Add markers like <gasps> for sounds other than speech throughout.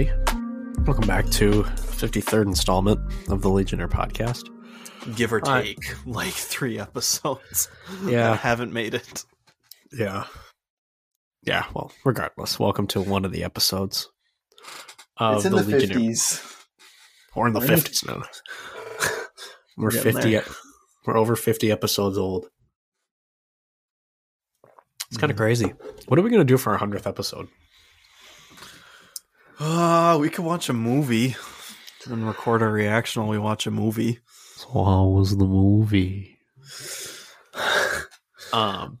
everybody. Welcome back to 53rd installment of the Legionnaire podcast. Give or take like three episodes. <laughs> Yeah. haven't made it. Yeah. Yeah, well, regardless, welcome to one of the episodes of it's in the Legionnaire. fifties. We're in the We're 50s now. We're Getting 50 there. we're over 50 episodes old. It's Mm. kind of crazy. What are we going to do for our 100th episode? Uh, we could watch a movie and record a reaction while we watch a movie. So how was the movie? <sighs> um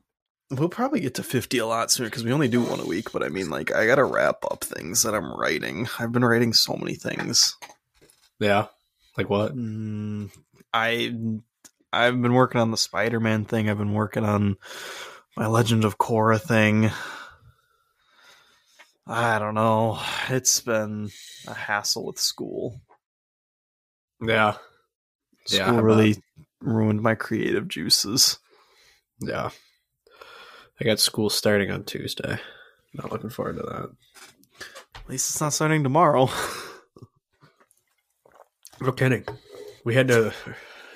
We'll probably get to 50 a lot sooner because we only do one a week. But I mean, like, I got to wrap up things that I'm writing. I've been writing so many things. yeah. Like what? Mm, I I've been working on the Spider-Man thing. I've been working on my Legend of Korra thing. I don't know. It's been a hassle with school. Yeah. School Yeah, really ruined my creative juices. Yeah. I got school starting on Tuesday. Not looking forward to that. At least it's not starting tomorrow. <laughs> No kidding. We had to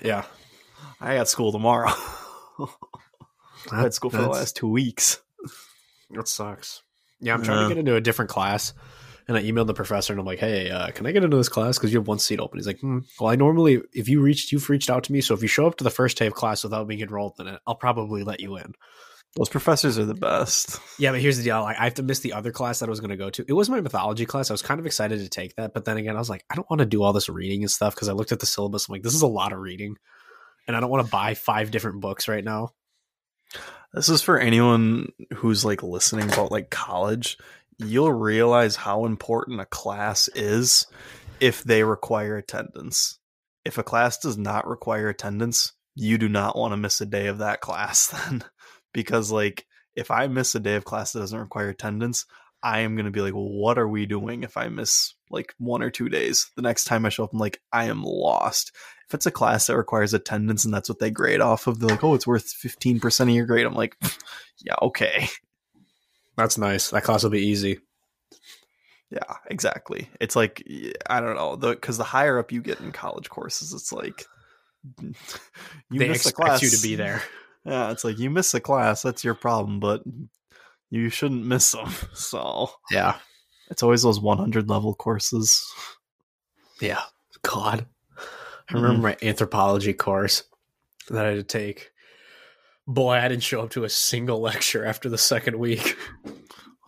yeah. I got school tomorrow. <laughs> I had school for the last two weeks. That sucks. Yeah, I'm trying Yeah. to get into a different class. And I emailed the professor and I'm like, hey, uh, can I get into this class? Because you have one seat open. He's like, hmm, well, I normally, if you reached, you've reached out to me. So if you show up to the first day of class without being enrolled in it, I'll probably let you in. Those professors are the best. <laughs> Yeah, but here's the deal. Like, I have to miss the other class that I was going to go to. It was my mythology class. I was kind of excited to take that. But then again, I was like, I don't want to do all this reading and stuff because I looked at the syllabus. I'm like, this is a lot of reading. And I don't want to buy five different books right now. This is for anyone who's like listening about like college. You'll realize how important a class is if they require attendance. If a class does not require attendance, you do not want to miss a day of that class <laughs> then. because like if I miss a day of class that doesn't require attendance, I am going to be like, what are we doing if I miss like one or two days? The next time I show up, I'm like, I am lost. If it's a class that requires attendance and that's what they grade off of, they're like, oh, it's worth 15% of your grade. I'm like, <laughs> yeah, okay. That's nice. That class will be easy. Yeah, exactly. It's like, I don't know, because the, higher up you get in college courses, it's like, <laughs> you they miss a expect class. you to be there. <laughs> Yeah, it's like you miss a class, that's your problem, but you shouldn't miss them. So Yeah. it's always those 100 level courses. Yeah. God. I remember mm-hmm. my anthropology course that I had to take. Boy, I didn't show up to a single <laughs> lecture after the second week.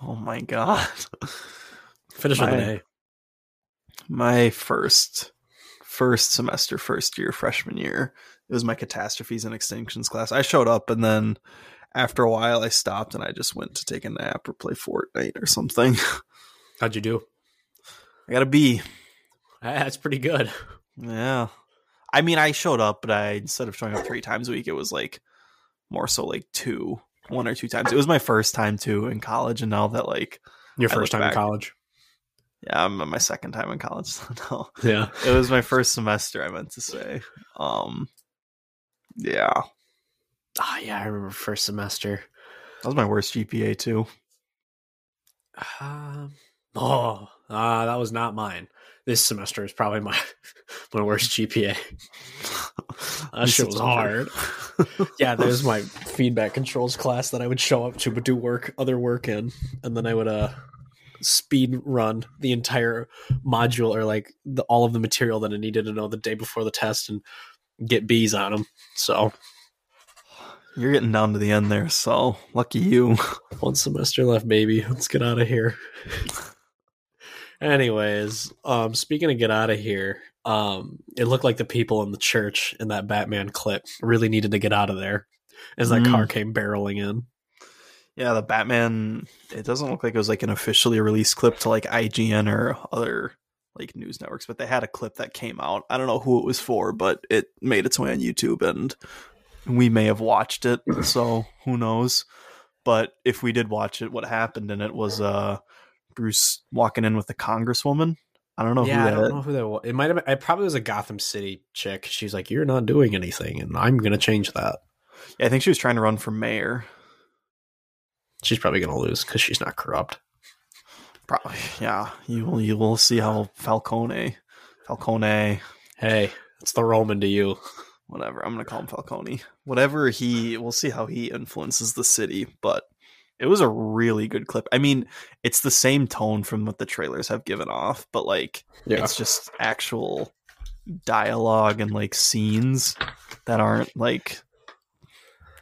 Oh my god. <laughs> Finish with an My- A. My first first semester, first year, freshman year, it was my catastrophes and extinctions class. I showed up and then after a while I stopped and I just went to take a nap or play Fortnite or something. <laughs> How'd you do? I got a B. That's pretty good. Yeah. I mean, I showed up, but I instead of showing up three times a week, it was like more so like two, one or two times. It was my first time too in college, and now that like, Your I first time in college. yeah, I'm on my second time in college. <laughs> So no, Yeah. it was my first semester. I meant to say, um, yeah, Ah, yeah, I remember first semester. that was my worst GPA too. Um, oh, uh, that was not mine. This semester is probably my <laughs> my worst GPA. <laughs> That shit was hard. <laughs> yeah, there's my feedback controls class that I would show up to but do work other work in, and then I would uh speed run the entire module or like the, all of the material that I needed to know the day before the test and get B's on them. So You're getting down to the end there, so lucky you. one semester left, baby. Let's get out of here. Anyways, um, speaking of get out of here, um, it looked like the people in the church in that Batman clip really needed to get out of there as that Mm. car came barreling in. Yeah, the Batman. It doesn't look like it was like an officially released clip to like IGN or other like news networks, but they had a clip that came out. I don't know who it was for, but it made its way on YouTube, and we may have watched it. So who knows? But if we did watch it, what happened in it was uh Bruce walking in with the Congresswoman. I don't know yeah, who I that. don't know who that was. It might have. Been, it probably was a Gotham City chick. She's like, "You're not doing anything, and I'm gonna change that." Yeah, I think she was trying to run for mayor. She's probably gonna lose because she's not corrupt. Probably, yeah. You will you will see how Falcone, Falcone, Hey, it's the Roman to you. whatever. I'm gonna call him Falcone. Whatever he, we'll see how he influences the city. But it was a really good clip. I mean, it's the same tone from what the trailers have given off, but like Yeah. it's just actual dialogue and like scenes that aren't like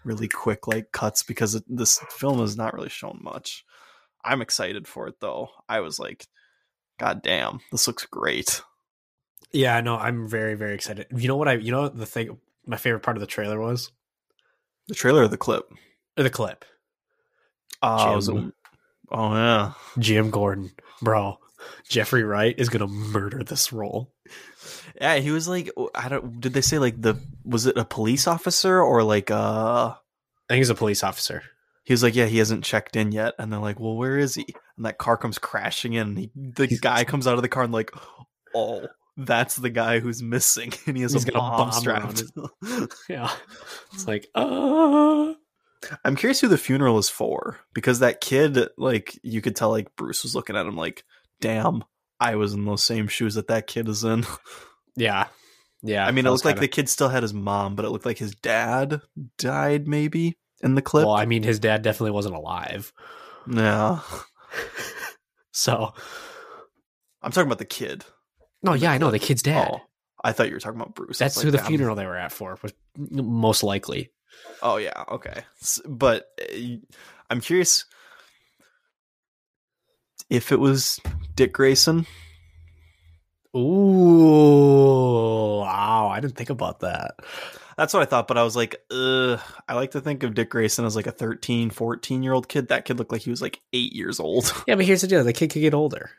really quick like cuts because it, this film has not really shown much. I'm excited for it though. I was like, God damn, this looks great. Yeah, no, I'm very, very excited. You know what I you know what the thing my favorite part of the trailer was? The trailer of the clip. Or the clip. Was it- oh yeah, Jim Gordon. Bro. Jeffrey Wright is gonna murder this role. yeah. He was like, I don't. Did they say like the was it a police officer or like uh? I think he's a police officer. He was like, yeah, he hasn't checked in yet, and they're like, well, where is he? And that car comes crashing in. And he, the He's- guy comes out of the car and like, oh, that's the guy who's missing, <laughs> and he has He's a bomb, bomb strapped. <laughs> Yeah. It's like, uh I'm curious who the funeral is for because that kid, like, you could tell, like, Bruce was looking at him like, damn, I was in those same shoes that that kid is in. <laughs> Yeah. Yeah. I mean, it looked like kinda- the kid still had his mom, but it looked like his dad died maybe in the clip. Well, I mean his dad definitely wasn't alive. No. <laughs> So I'm talking about the kid. No, yeah, I know the kid's oh, dad. Oh, I thought you were talking about Bruce. That's who like, the damn. funeral they were at for was most likely. Oh yeah, okay. But uh, I'm curious if it was Dick Grayson. Ooh, wow! I didn't think about that. That's what I thought, but I was like, ugh. I like to think of Dick Grayson as like a 13, 14 year old kid. That kid looked like he was like eight years old. <laughs> Yeah, but here's the deal: the kid could get older.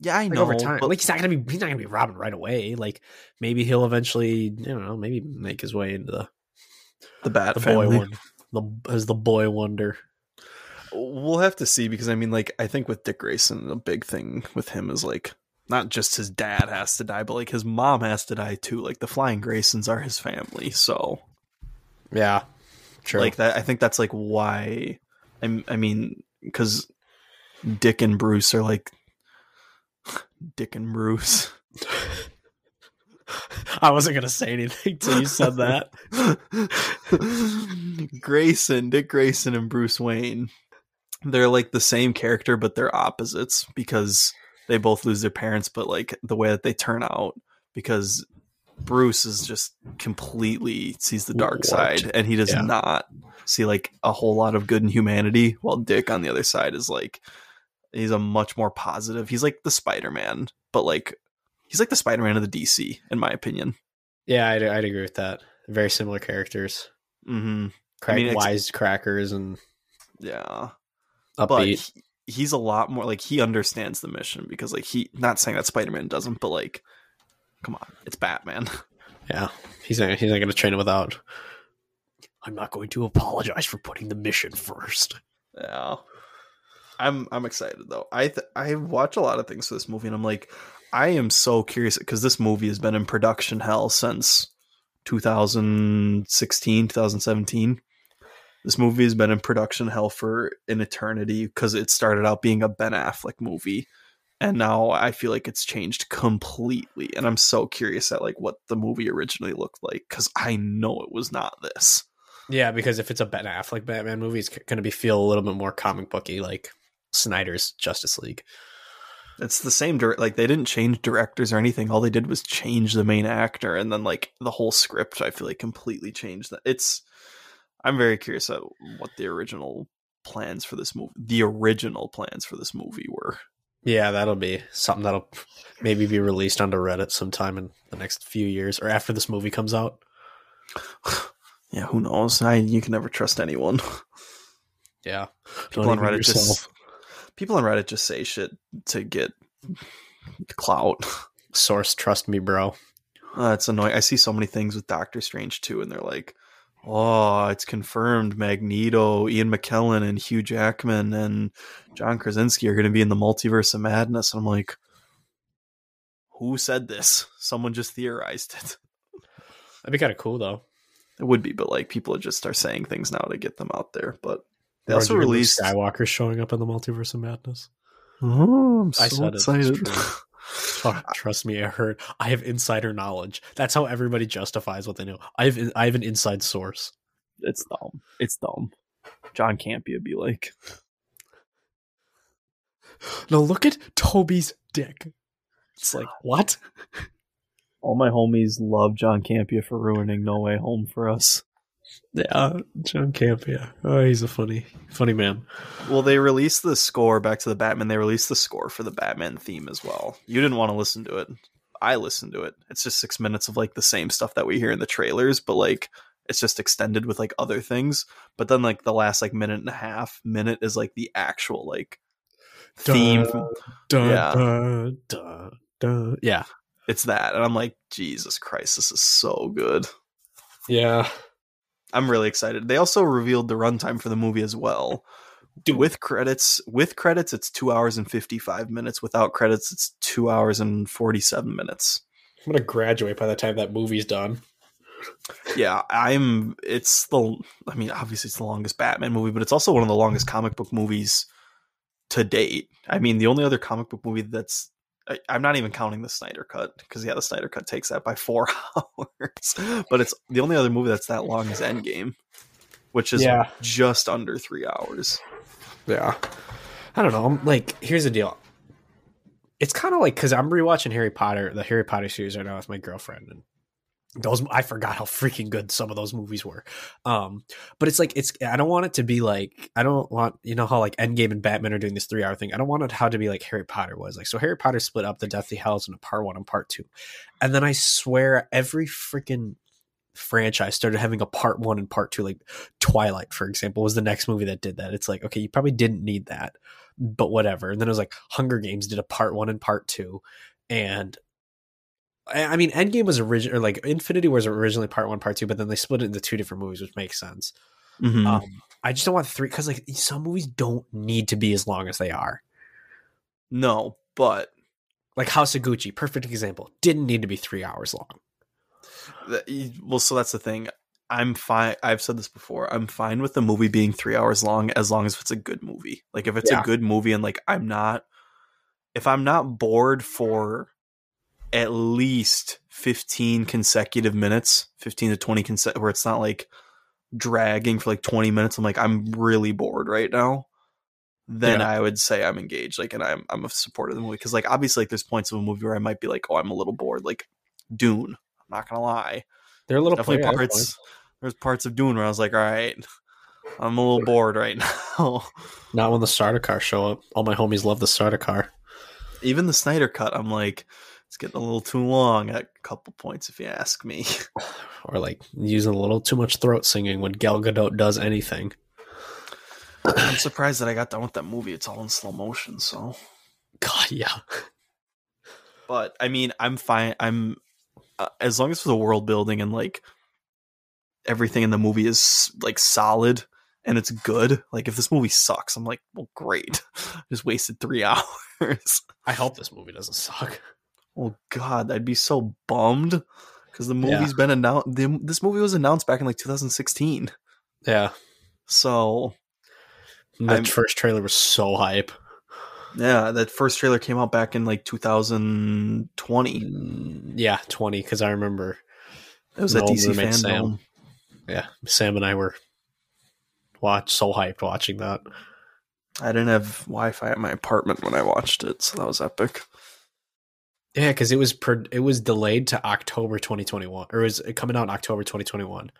yeah, I Like know. over time, but- like he's not gonna be he's not gonna be robbing right away. Like maybe he'll eventually, I don't know, maybe make his way into the the Bat the family. boy one, the as the boy wonder. We'll have to see because I mean, like, I think with Dick Grayson, the big thing with him is like not just his dad has to die, but like his mom has to die too. Like the Flying Graysons are his family, so Yeah, true. like that. I think that's like why. I I mean, because Dick and Bruce are like <laughs> Dick and Bruce. <laughs> <laughs> I wasn't gonna say anything till you said that. <laughs> Grayson, Dick Grayson, and Bruce Wayne. They're like the same character, but they're opposites because they both lose their parents, but like the way that they turn out, because Bruce is just completely sees the dark Warped. side and he does Yeah. not see like a whole lot of good in humanity, while Dick on the other side is like he's a much more positive. He's like the Spider Man, but like he's like the Spider Man of the DC, in my opinion. Yeah, I'd, I'd agree with that. Very similar characters. hmm Crack, mean, ex- wise crackers and Yeah. upbeat. but he, he's a lot more like he understands the mission because like he not saying that spider-man doesn't but like come on it's batman <laughs> yeah, he's not, he's not going to train it without. I'm not going to apologize for putting the mission first. yeah i'm i'm excited though i th- i watch a lot of things for this movie and i'm like i am so curious because this movie has been in production hell since 2016 2017 this movie has been in production hell for an eternity because it started out being a ben affleck movie and now i feel like it's changed completely and i'm so curious at like what the movie originally looked like because i know it was not this Yeah, because if it's a Ben Affleck Batman movie, it's going to be feel a little bit more comic booky, like Snyder's Justice League. It's the same direct. Like they didn't change directors or anything. All they did was change the main actor, and then like the whole script. I feel like completely changed that. It's. I'm very curious at what the original plans for this movie, the original plans for this movie were. Yeah, that'll be something that'll maybe be released onto Reddit sometime in the next few years or after this movie comes out. <sighs> Yeah, who knows? I you can never trust anyone. Yeah, People Don't on Reddit just yourself. People on Reddit just say shit to get clout. source, trust me, bro. Uh, it's annoying. I see so many things with Doctor Strange too, and they're like, "Oh, it's confirmed. Magneto, Ian McKellen, and Hugh Jackman and John Krasinski are going to be in the Multiverse of Madness." And I'm like, "Who said this? Someone just theorized it." That'd be kind of cool though. It would be, but like people just are saying things now to get them out there. But they Or also do released. Skywalker showing up in the Multiverse of Madness. Oh, I'm so I said it, it's excited. <laughs> Trust me, I heard. I have insider knowledge. That's how everybody justifies what they know. I have I have an inside source. it's dumb. It's dumb. John Campea be like, Now look at Tobey's dick. It's like what? all my homies love John Campea for ruining No Way Home for us. Uh, yeah, John Campea. Oh, he's a funny, funny man. Well, they released the score back to the Batman. They released the score for the Batman theme as well. You didn't want to listen to it. I listened to it. It's just six minutes of like the same stuff that we hear in the trailers, but like it's just extended with like other things. But then like the last like minute and a half minute is like the actual like theme. Dun, Yeah. dun, dun. Yeah, It's that, and I'm like, Jesus Christ, this is so good. yeah. I'm really excited. They also revealed the runtime for the movie as well. Dude. With credits, with credits, it's two hours and fifty five minutes. Without credits, it's two hours and forty seven minutes. I'm gonna graduate by the time that movie's done. Yeah, I'm. It's the. I mean, obviously, it's the longest Batman movie, but it's also one of the longest comic book movies to date. I mean, the only other comic book movie that's. I, I'm not even counting the Snyder Cut because yeah, the Snyder Cut takes that by <laughs> four hours. But it's the only other movie that's that long is Endgame, which is Yeah. just under three hours. Yeah. I don't know. I'm like, here's the deal. It's kind of like because I'm rewatching Harry Potter, the Harry Potter series right now with my girlfriend, and those I forgot how freaking good some of those movies were. Um, but it's like it's I don't want it to be like I don't want you know how like Endgame and Batman are doing this three hour thing. I don't want it how to be like Harry Potter was like. So Harry Potter split up the Deathly Hallows into part one and part two, and then I swear every freaking franchise started having a part one and part two like twilight for example was the next movie that did that it's like okay you probably didn't need that but whatever and then it was like hunger games did a part one and part two and i mean endgame was original or like infinity was originally part one part two but then they split it into two different movies which makes sense Mhm. um i just don't want three because like some movies don't need to be as long as they are no, but like house of gucci perfect example didn't need to be three hours long well, so that's the thing. I'm fine. I've said this before. I'm fine with the movie being three hours long as long as it's a good movie. Like if it's Yeah. a good movie and like I'm not, if I'm not bored for at least 15 consecutive minutes, 15 to 20 conse- where it's not like dragging for like 20 minutes. I'm like I'm really bored right now. Then Yeah. I would say I'm engaged. Like, and I'm I'm a supporter of the movie because like obviously like there's points of a movie where I might be like, oh, I'm a little bored. Like Dune. I'm not gonna lie there are little definitely yeah, parts. There's parts of Dune where I was like, all right, I'm a little bored right <laughs> now. not when the Sardaukar show up all my homies love the Sardaukar Even the Snyder cut, I'm like, it's getting a little too long at a couple points, if you ask me. <laughs> or like using a little too much throat singing when Gal Gadot does anything. I'm surprised that I got done with that movie. It's all in slow motion, so. God, yeah, But I mean, I'm fine. I'm uh, as long as for the world building and like everything in the movie is like solid and it's good. Like if this movie sucks, I'm like, well, great, <laughs> just wasted three <laughs> hours. I hope this movie doesn't suck. Oh God, I'd be so bummed because the Yeah. movie's been announced. This movie was announced back in like 2016. Yeah, So the I'm- first trailer was so hype. yeah, that first trailer came out back in like 2020. Mm, Yeah, twenty because I remember. It was at DC Fandom. Sam. Yeah, Sam and I were watch so hyped watching that. I didn't have Wi-Fi at my apartment when I watched it, so that was epic. Yeah, because it was per, it was delayed to October 2021, or is it coming out in October 2021?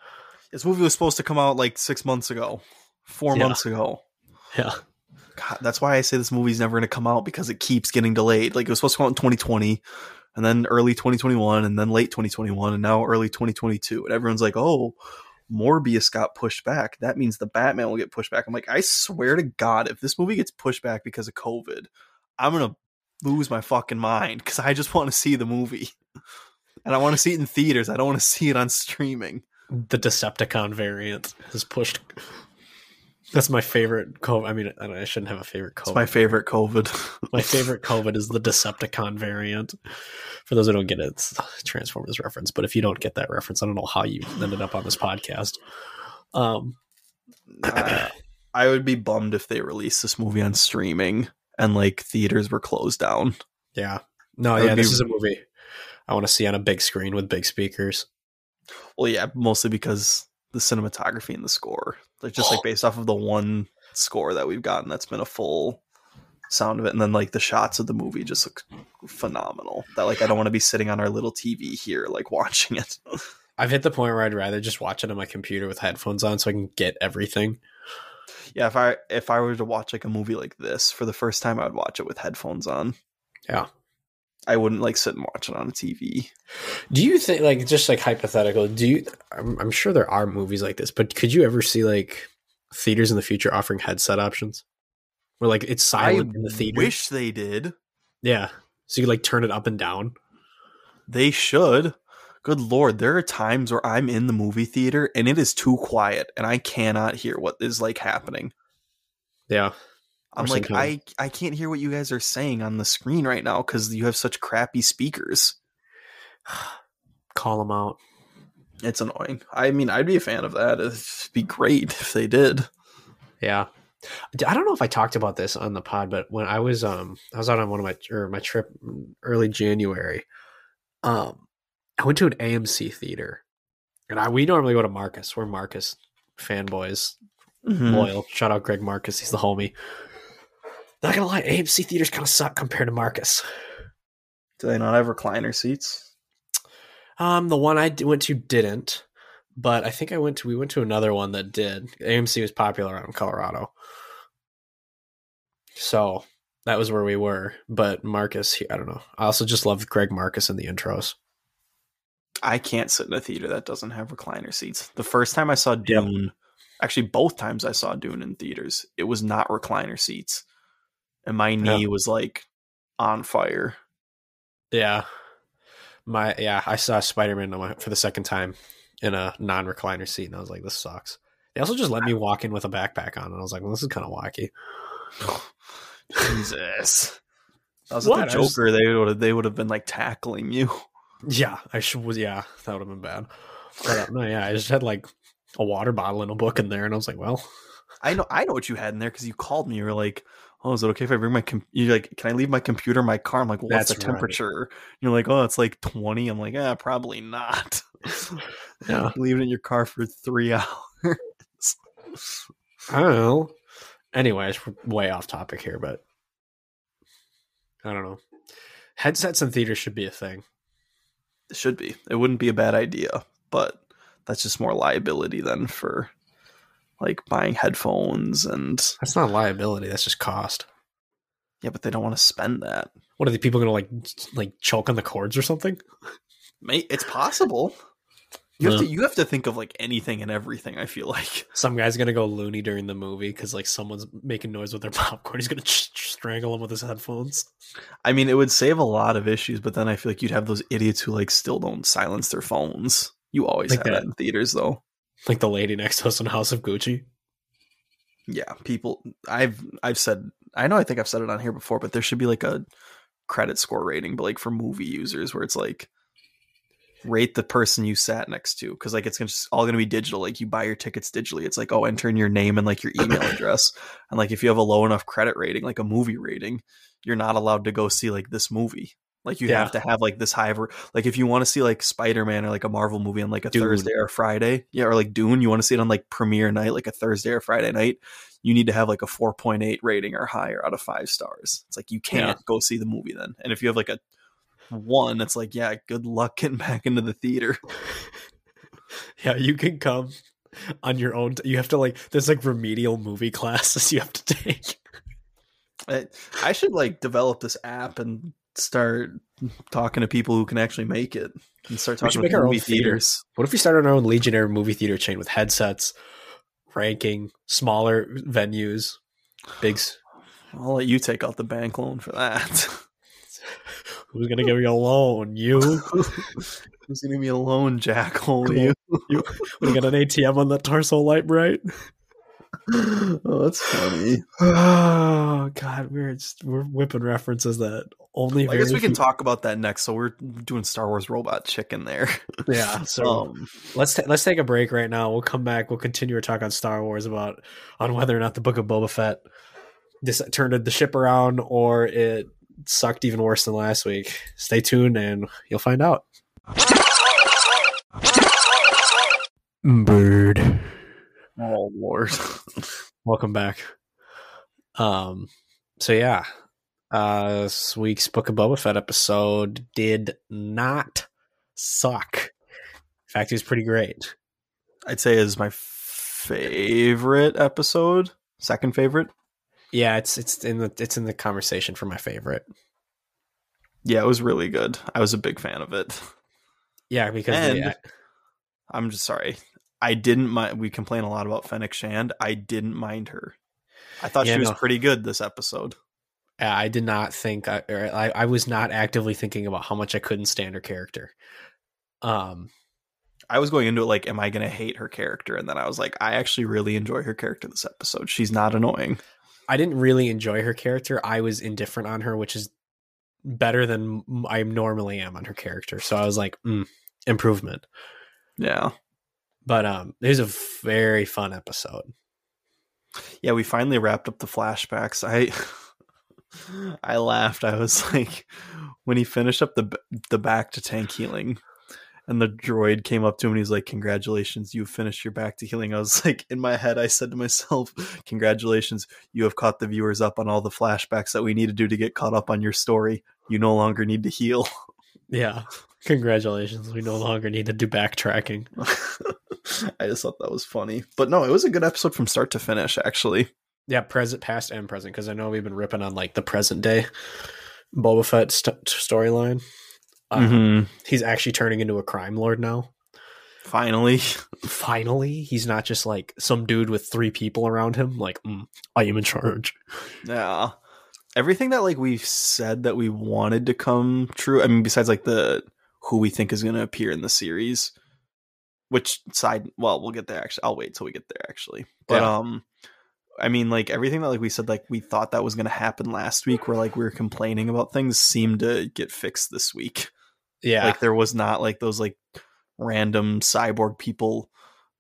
This movie was supposed to come out like six months ago, four Yeah. months ago. Yeah, God, that's why I say this movie's never going to come out because it keeps getting delayed. Like it was supposed to come out in 2020, and then early 2021, and then late 2021, and now early 2022. And everyone's like, "Oh, Morbius got pushed back. That means the Batman will get pushed back." I'm like, I swear to God, if this movie gets pushed back because of COVID, I'm gonna lose my fucking mind because I just want to see the movie, <laughs> and I want to see it in theaters. I don't want to see it on streaming. the Decepticon variant has pushed. That's my favorite COVID. I mean, I, shouldn't have a favorite COVID. It's my favorite COVID. <laughs> My favorite COVID is the Decepticon variant. For those who don't get it, it's Transformers reference. But if you don't get that reference, I don't know how you ended up on this podcast. Um, uh, I would be bummed if they released this movie on streaming and like theaters were closed down. Yeah. No, That yeah, this be- is a movie I want to see on a big screen with big speakers. Well, yeah, mostly because the cinematography and the score, like just like <gasps> based off of the one score that we've gotten, that's been a full sound of it, and then like the shots of the movie just look phenomenal. That like I don't want to be sitting on our little TV here like <laughs> watching it. I've hit the point where I'd rather just watch it on my computer with headphones on so I can get everything. Yeah, if I if I were to watch like a movie like this for the first time, I would watch it with headphones on. Yeah. I wouldn't like sit and watch it on a TV. Do you think, like, just like hypothetical, do you, I'm, I'm sure there are movies like this, but could you ever see like theaters in the future offering headset options? Where like it's silent I in the theater? wish they did. Yeah. So you could like turn it up and down. They should. Good lord, there are times where I'm in the movie theater and it is too quiet and I cannot hear what is like happening. Yeah. I'm like I I can't hear what you guys are saying on the screen right now cuz you have such crappy speakers. <sighs> Call them out. It's annoying. I mean, I'd be a fan of that. It'd be great if they did. Yeah. I don't know if I talked about this on the pod, but when I was um I was out on one of my or my trip early January, um I went to an AMC theater. And I we normally go to Marcus. We're Marcus fanboys. Mhm. Loyal. Shout out Greg Marcus. He's the homie. Not gonna lie, AMC theaters kind of suck compared to Marcus. Do they not have recliner seats? Um, the one I d- went to didn't, but I think I went to we went to another one that did. AMC was popular out in Colorado, so that was where we were. But Marcus, he, I don't know. I also just love Greg Marcus in the intros. I can't sit in a theater that doesn't have recliner seats. The first time I saw Yep. Dune, actually both times I saw Dune in theaters, it was not recliner seats. And my knee was like on fire. Yeah, my yeah, I saw Spider Man for the second time in a non recliner seat, and I was like, this sucks. They also just let me <laughs> walk in with a backpack on, and I was like, well, this is kind of wacky. <laughs> Jesus. I was What? the Joker, they would have they would have been like tackling you. Yeah, I should was yeah, that would have been bad. But uh, no, yeah, I just had like a water bottle and a book in there, and I was like, well, I know I know what you had in there because you called me. You were like, "Oh, is it okay if I bring my com-? You're like, can I leave my computer in my car?" I'm like, "What's That's the right. temperature?" You're like, "Oh, it's like 20." I'm like, "Yeah, probably not." <laughs> <laughs> Yeah. leave it in your car for three <laughs> hours. I don't know. Anyways, we're way off topic here, but I don't know. Headsets in theaters should be a thing. It should be. It wouldn't be a bad idea, but that's just more liability than for like buying headphones and That's not liability. That's just cost. yeah, but they don't want to spend that. What are the people gonna like like choke on the cords or something? Mate, it's possible. You have Yeah. to you have to think of like anything and everything. I feel like <laughs> Some guy's gonna go loony during the movie because like someone's making noise with their <laughs> popcorn. He's gonna ch- ch- strangle him with his headphones. I mean, it would save a lot of issues, but then I feel like you'd have those idiots who like still don't silence their phones. You always Like have that. that. in theaters, though. Like the lady next to us in House of Gucci. Yeah, people. I've I've said. I know. I think I've said it on here before, but there should be like a credit score rating, but like for movie users, where it's like rate the person you sat next to because like it's gonna just all gonna be digital. Like you buy your tickets digitally. It's like oh, enter in your name and like your email <coughs> address, and like if you have a low enough credit rating, like a movie rating, you're not allowed to go see like this movie. Like you Yeah. have to have like this high, ver- like if you want to see like Spider Man or like a Marvel movie on like a Dune. Thursday or Friday, yeah, or like Dune, you want to see it on like premiere night, like a Thursday or Friday night, you need to have like a 4.8 rating or higher out of five stars. It's like you can't go see the movie then. And if you have like a one, it's like, yeah, good luck getting back into the theater. <laughs> Yeah, you can come on your own. you have to like. There's like remedial movie classes <laughs> you have to take. I, I should like develop this app and start talking to people who can actually make it and start talking to our movie theater. theaters. What if we start our own Legionnaire movie theater chain with headsets, ranking, smaller venues, big. I'll let you take out the bank loan for that. <laughs> Who's gonna give you a loan? You? Who's gonna be a loan jackhole? Cool. You? We got an ATM on that torso light bright. <laughs> oh, that's funny. Oh <sighs> God, we're just, we're whipping references that only. I guess we can few- talk about that next. So we're doing Star Wars Robot Chicken there. <laughs> Yeah. So Um, let's ta- let's take a break right now. We'll come back. We'll continue our talk on Star Wars about on whether or not the Book of Boba Fett this turned the ship around or it sucked even worse than last week. Stay tuned and you'll find out. Bird. Oh lord. <laughs> Welcome back. Um so yeah. Uh this week's Book of Boba Fett episode did not suck. In fact, it was pretty great. I'd say is my favorite episode. Second favorite. Yeah, it's it's in the it's in the conversation for my favorite. Yeah, it was really good. I was a big fan of it. Yeah, because And- the, I'm just sorry. I didn't mind. We complain a lot about Fennec Shand. I didn't mind her. I thought Yeah, she was no. pretty good this episode. I did not think I, I I was not actively thinking about how much I couldn't stand her character. Um, I was going into it like, am I going to hate her character? And then I was like, I actually really enjoy her character this episode. She's not annoying. I didn't really enjoy her character. I was indifferent on her, which is better than I normally am on her character. So I was like, mm, improvement. Yeah. But um, it was a very fun episode. Yeah, we finally wrapped up the flashbacks. I <laughs> I laughed. I was <laughs> like when he finished up the the back to tank healing and the droid came up to him and he's like congratulations you've finished your bacta healing. I was <laughs> like in my head I said to myself congratulations you have caught the viewers up on all the flashbacks that we need to do to get caught up on your story. You no longer need to heal. <laughs> Yeah, congratulations. We no longer need to do backtracking. <laughs> I just thought that was funny. But no, it was a good episode from start to finish actually. Yeah, present, past, and present. Because I know we've been ripping on like the present day Boba Fett st- storyline. Um, Mhm. He's actually turning into a crime lord now. Finally. Finally, he's not just like some dude with three people around him. Like, mm, I am in charge. Yeah. Everything that like we've said that we wanted to come true. I mean, besides like the who we think is going to appear in the series, which side? Well, we'll get there. Actually, I'll wait till we get there. Actually, but Yeah. um, I mean, like everything that like we said, like we thought that was going to happen last week, where like we were complaining about things, seemed to get fixed this week. Yeah, Like there was not like those like random cyborg people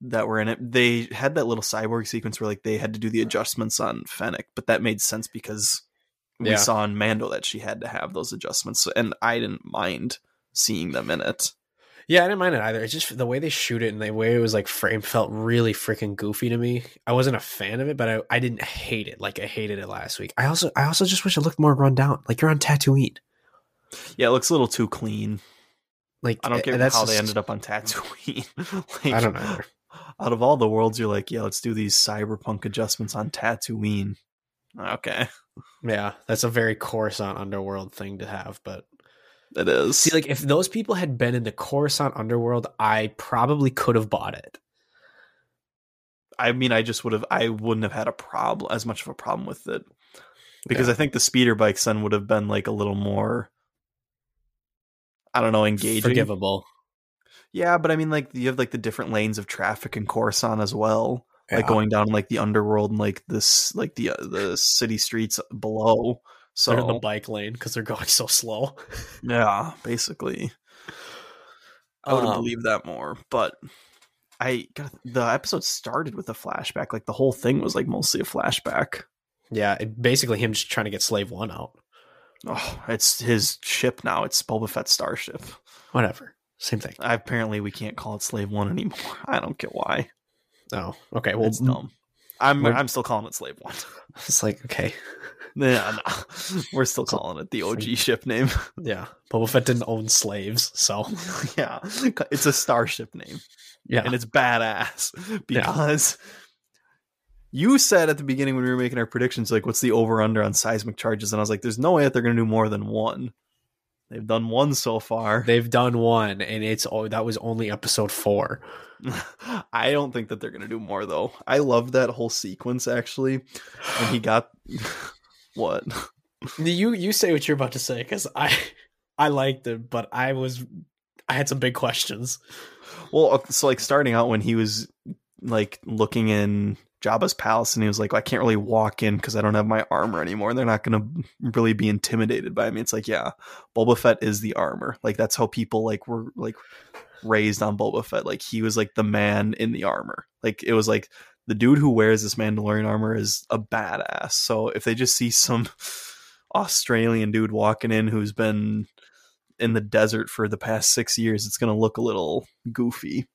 that were in it. They had that little cyborg sequence where like they had to do the adjustments on Fennec, but that made sense because we Yeah. saw in Mando that she had to have those adjustments, and I didn't mind seeing them in it. yeah, I didn't mind it either. It's just the way they shoot it and the way it was like framed felt really freaking goofy to me. I wasn't a fan of it, but I, I didn't hate it like I hated it last week. I also I also just wish it looked more run down. Like you're on Tatooine. Yeah, it looks a little too clean. Like I don't eh, get that's how they ended up on Tatooine. <laughs> like, I don't know. Out of all the worlds, you're like, yeah, let's do these cyberpunk adjustments on Tatooine. Okay, Yeah, that's a very Coruscant underworld thing to have, but it is. See, like if those people had been in the Coruscant underworld, I probably could have bought it. I mean, I just would have, I wouldn't have had a problem, as much of a problem with it, because Yeah. I think the speeder bikes then would have been like a little more, I don't know, engaging. Forgivable. Yeah, but I mean, like you have like the different lanes of traffic in Coruscant as well, like going down like the underworld and like this, like the uh, the city streets below. They're in the bike lane because they're going <laughs> so slow. yeah, basically, I would have Um, believed that more, but. I got the episode started with a flashback. Like the whole thing was like mostly a flashback. Yeah, it, basically him just trying to get Slave One out. Oh, it's his ship now. It's Boba Fett's starship. Whatever, same thing. Apparently, we can't call it Slave One anymore. <laughs> I don't get why. Oh, okay. Well, it's dumb. I'm we're- I'm still calling it Slave One. <laughs> it's like okay, yeah, no. <laughs> we're still calling it the OG ship name. yeah. Boba Fett didn't own slaves, so yeah, it's a starship name, yeah, and it's badass because you said at the beginning when we were making our predictions, like, what's the over under on seismic charges? And I was like, there's no way that they're going to do more than one. They've done one so far. they've done one, and it's oh, that was only episode four. <laughs> I don't think that they're gonna do more though. I love that whole sequence actually. When he got <laughs> what? You you say what you're about to say because I I liked it, but I was I had some big questions. Well, uh, so like starting out when he was like looking in Jabba's palace and he was like, I can't really walk in because I don't have my armor anymore. And they're not gonna really be intimidated by me. It's like, yeah, Boba Fett is the armor. Like that's how people like were like raised on Boba Fett. Like he was like the man in the armor. Like it was like the dude who wears this Mandalorian armor is a badass. So if they just see some <laughs> Australian dude walking in who's been in the desert for the past six years, it's gonna look a little goofy.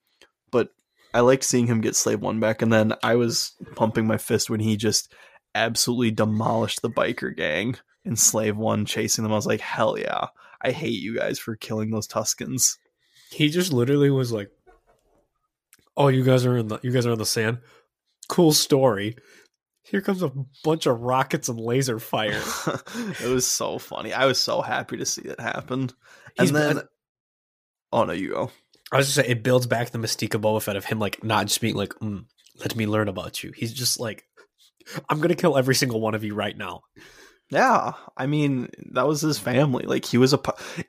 But I like seeing him get Slave One back, and then I was pumping my fist when he just absolutely demolished the biker gang in Slave One, chasing them. I was like, hell yeah! I hate you guys for killing those Tuskens. He just literally was like, "Oh, you guys are in the you guys are in the sand. Cool story. Here comes a bunch of rockets and laser fire." <laughs> it was so funny. I was so happy to see it happen. He's and then, been- oh no, you go. I was just saying, it builds back the mystique of Boba Fett of him like not just being like, mm, "Let me learn about you." He's just like, "I'm gonna kill every single one of you right now." Yeah, I mean that was his family. Like he was a.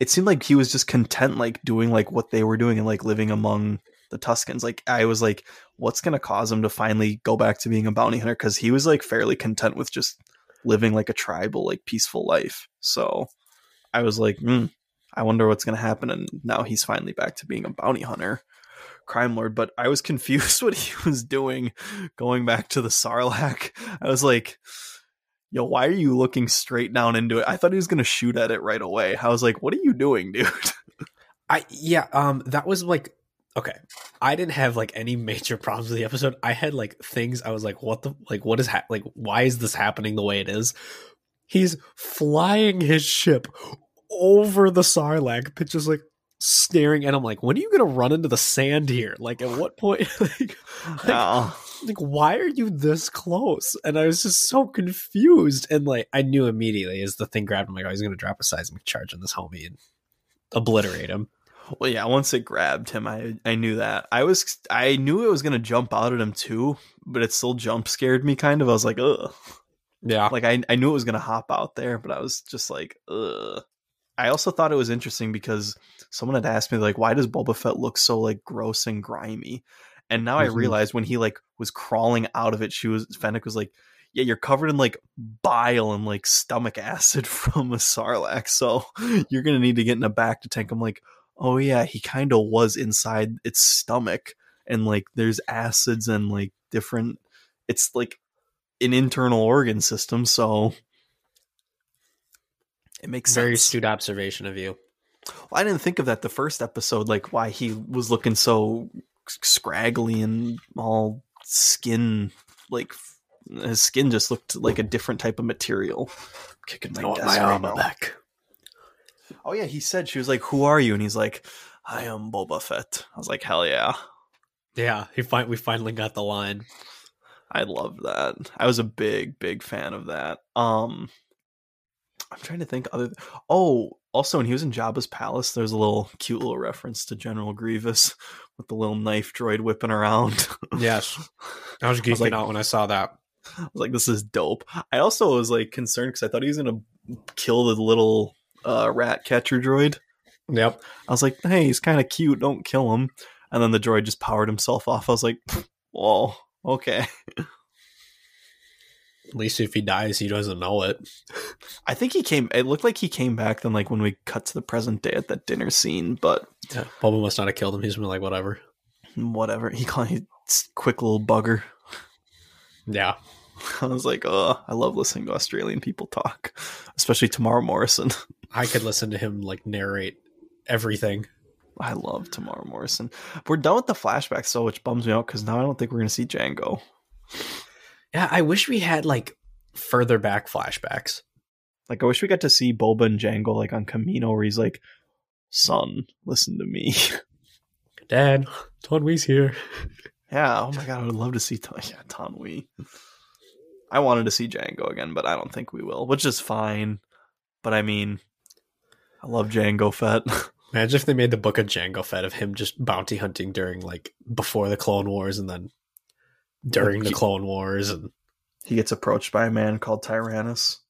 It seemed like he was just content, like doing like what they were doing and like living among the Tuskens. Like I was like, what's gonna cause him to finally go back to being a bounty hunter? Because he was like fairly content with just living like a tribal, like peaceful life. So I was like, hmm, I wonder what's gonna happen. And now he's finally back to being a bounty hunter. Crime lord, but I was <laughs> confused what he was doing going back to the Sarlacc. I was like, yo, why are you looking straight down into it? I thought he was gonna shoot at it right away. I was like, what are you doing, <laughs> dude? I yeah, um that was like okay. I didn't have like any major problems with the episode. I had like things I was like what the like what is ha- like why is this happening the way it is? He's flying his ship over the Sarlacc, but just like staring and I'm like, when are you gonna run into the sand here? Like at what point <laughs> like, like, like why are you this close? And I was just so confused. And like I knew immediately as the thing grabbed him, like, oh, he's gonna drop a seismic charge on this homie and obliterate him. Well, yeah. Once it grabbed him, I I knew that. I was I knew it was gonna jump out at him too, but it still jump scared me kind of. I was like, ugh. Yeah. Like I I knew it was gonna hop out there, but I was just like, ugh. I also thought it was interesting because someone had asked me like, why does Boba Fett look so like gross and grimy? And now I Mhm. realized when he like was crawling out of it, she was Fennec was like, yeah, you're covered in like bile and like stomach acid <laughs> from a sarlacc, so you're gonna need to get in a bacta tank. I'm like, oh yeah, he kind of was inside its stomach, and like there's acids and like different. It's like an internal organ system, so it makes Very sense. astute observation of you. Well, I didn't think of that the first episode, like why he was looking so scraggly and all skin, like his skin just looked like a different type of material. Kicking my desk right now. back. Oh yeah, he said she was like, "Who are you?" And he's like, "I am Boba Fett." I was like, "Hell yeah!" Yeah, he fin- we finally got the line. I love that. I was a big, big fan of that. Um, I'm trying to think other. Oh, also when he was in Jabba's palace, there's a little cute little reference to General Grievous <laughs> with the little knife droid whipping around. Yes. <laughs> I was geeking was like- out when I saw that. I was like, "This is dope." I also was like concerned because I thought he was gonna kill the little uh, rat catcher droid. Yep. I was like, "Hey, he's kind of cute. Don't kill him." And then the droid just powered himself off. I was like, "Whoa, okay." <laughs> At least if he dies, he doesn't know it. <laughs> I think he came. It looked like he came back then, like when we cut to the present day at that dinner scene. But Yeah. Boba must not have killed him. He's been like, whatever. whatever. He called he quick little bugger. Yeah. <laughs> I was like, oh, I love listening to Australian people talk, especially Temuera Morrison. <laughs> I could listen to him like narrate everything. I love Temuera Morrison. We're done with the flashbacks, so which bums me out because now I don't think we're gonna see Jango. Yeah, I wish we had like further back flashbacks. Like, I wish we got to see Boba and Jango like on Kamino, where he's like, "Son, listen to me." <laughs> Dad, Ton Tonwee's here. Yeah. Oh my god, I would love to see. <laughs> Ton- yeah. I wanted to see Jango again, but I don't think we will, which is fine. But I mean, I love Jango Fett. <laughs> Imagine if they made the book of Jango Fett of him just bounty hunting during like before the Clone Wars and then during the Clone Wars and he gets approached by a man called Tyrannus.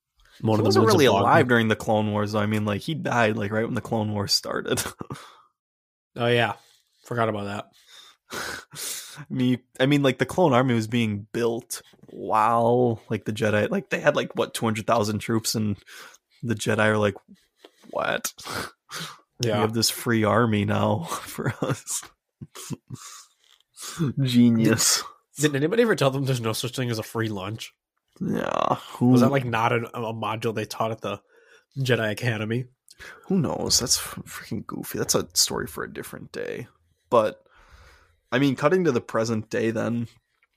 one he of the wasn't really alive during the Clone Wars. Though. I mean, like he died like right when the Clone Wars started. <laughs> Oh yeah, forgot about that. I mean, I mean, like the clone army was being built while like the Jedi, like they had like what two hundred thousand troops, and the Jedi are like, what? <laughs> Yeah, We have this free army now <laughs> for us. Genius. Did anybody ever tell them there's no such thing as a free lunch? Yeah, who Was that like not an, a module they taught at the Jedi Academy? who knows? That's freaking goofy. That's a story for a different day. But I mean, cutting to the present day, then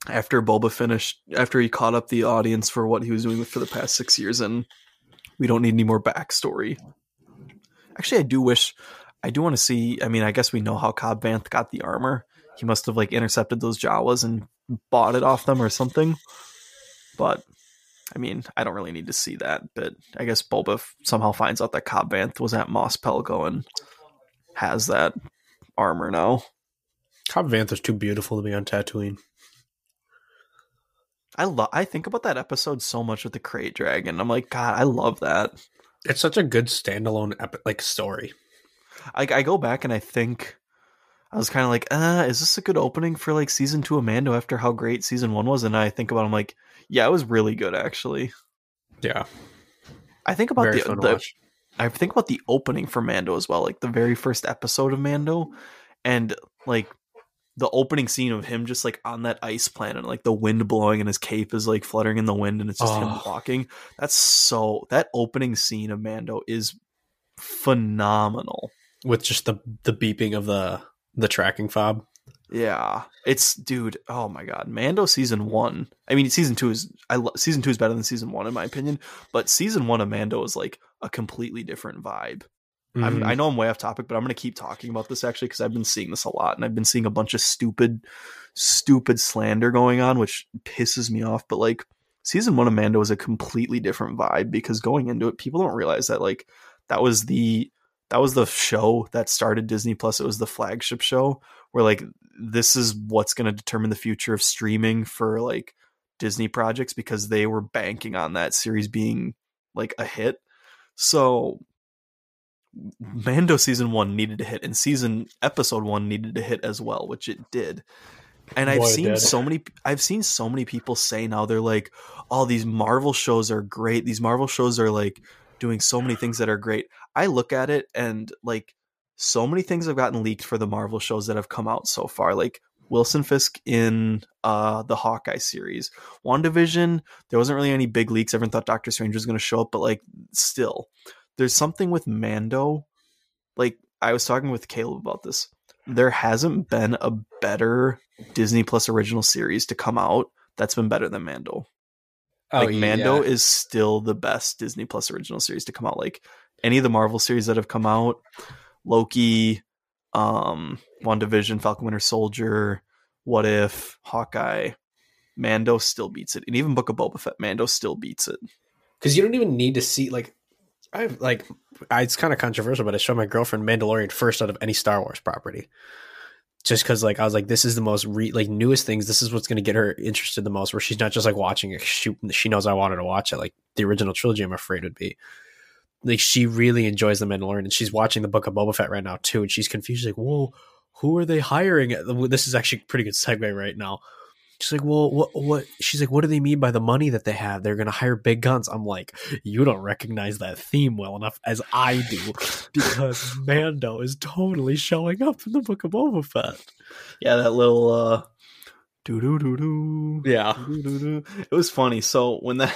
after Boba finished, after he caught up the audience for what he was doing for the past six years, and we don't need any more backstory. Actually, I do wish, I do want to see. I mean, I guess we know how Cobb Vanth got the armor. He must have like intercepted those Jawas and bought it off them or something. But I mean, I don't really need to see that, but I guess Boba f- somehow finds out that Cobb Vanth was at Mos Pelgo and has that armor now. Cobb is too beautiful to be on Tatooine. I love. I think about that episode so much with the Krayt Dragon. I'm like, God, I love that. It's such a good standalone epi- like story. I, I go back and I think I was kind of like, uh, is this a good opening for like season two of Mando after how great season one was? And I think about, it, I'm like, yeah, it was really good actually. Yeah, I think about the, the. I think about the opening for Mando as well, like the very first episode of Mando, and like the opening scene of him just like on that ice planet, like the wind blowing and his cape is like fluttering in the wind, and it's just him Oh. walking. That's so. That opening scene of Mando is phenomenal. with just the the beeping of the the tracking fob. Yeah, it's dude. Oh my god, Mando season one. I mean, season two is I lo- season two is better than season one in my opinion, but season one of Mando is like a completely different vibe. I'm, Mhm. I know I'm way off topic, but I'm going to keep talking about this actually because I've been seeing this a lot, and I've been seeing a bunch of stupid, stupid slander going on, which pisses me off. But like, season one of Mando is a completely different vibe because going into it, people don't realize that like that was the that was the show that started Disney Plus. It was the flagship show where like this is what's going to determine the future of streaming for like Disney projects because they were banking on that series being like a hit. So Mando season one needed to hit, and season episode one needed to hit as well, which it did. And I've Boy, seen did. so many, I've seen so many people say now they're like, "Oh, these Marvel shows are great. These Marvel shows are like doing so many things that are great." I look at it and like, so many things have gotten leaked for the Marvel shows that have come out so far, like Wilson Fisk in uh the Hawkeye series, WandaVision. There wasn't really any big leaks. Everyone thought Doctor Strange was going to show up, but like, still, there's something with Mando. Like I was talking with Caleb about this. There hasn't been a better Disney Plus original series to come out that's been better than Mando. Oh, like Mando is still the best Disney Plus original series to come out. Like any of the Marvel series that have come out, Loki, um, WandaVision, Falcon Winter Soldier, What If, Hawkeye, Mando still beats it. And even Book of Boba Fett, Mando still beats it. because you don't even need to see like I've like I, it's kind of controversial, but I showed my girlfriend Mandalorian first out of any Star Wars property, just because like I was like, this is the most re- like newest things. This is what's going to get her interested the most. Where she's not just like watching it. She she knows I wanted to watch it. Like the original trilogy, I'm afraid would be. Like she really enjoys the Mandalorian, and she's watching the Book of Boba Fett right now too, and she's confused. She's like, whoa, who are they hiring? This is actually pretty good segue right now. She's like, well, what, what? She's like, what do they mean by the money that they have? They're going to hire big guns. I'm like, you don't recognize that theme well enough as I do, because <laughs> Mando is totally showing up in the Book of Boba Fett. Yeah, that little uh doo doo doo doo. Yeah, Doo-doo-doo. It was funny. So when that,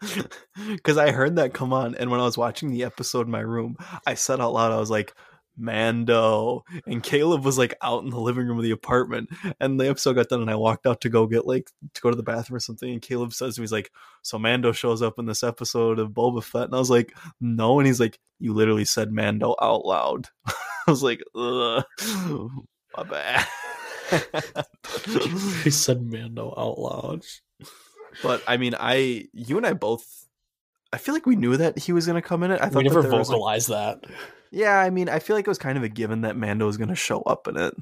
<laughs> because I heard that come on, and when I was watching the episode in my room, I said out loud, I was like, "Mando," and Caleb was like out in the living room of the apartment, and the episode got done, and I walked out to go get like to go to the bathroom or something, and Caleb says to me, "He's like, so Mando shows up in this episode of Boba Fett," and I was like, "No," and he's like, "You literally said Mando out loud." <laughs> I was like, Ugh, "My bad." <laughs> he said Mando out loud. But I mean, I you and I both. I feel like we knew that he was going to come in it. I thought We never was, like- vocalized that. Yeah, I mean, I feel like it was kind of a given that Mando was going to show up in it.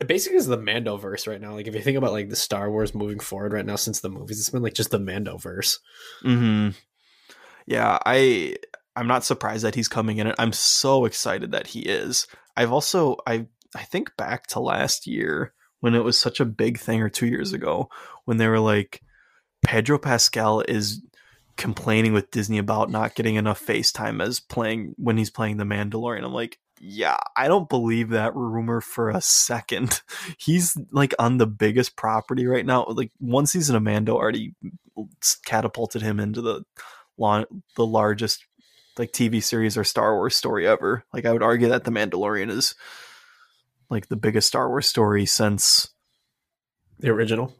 It basically is the Mando verse right now. Like if you think about like the Star Wars moving forward right now since the movies, it's been like just the Mando verse. Hmm. Yeah, I I'm not surprised that he's coming in it. I'm so excited that he is. I've also I I think back to last year when it was such a big thing, or two years ago when they were like, Pedro Pascal is complaining with Disney about not getting enough FaceTime as playing when he's playing the Mandalorian. I'm like, yeah, I don't believe that rumor for a second. <laughs> He's like on the biggest property right now. Like one season of Mando already catapulted him into the the largest like TV series or Star Wars story ever. Like I would argue that The Mandalorian is like the biggest Star Wars story since the original.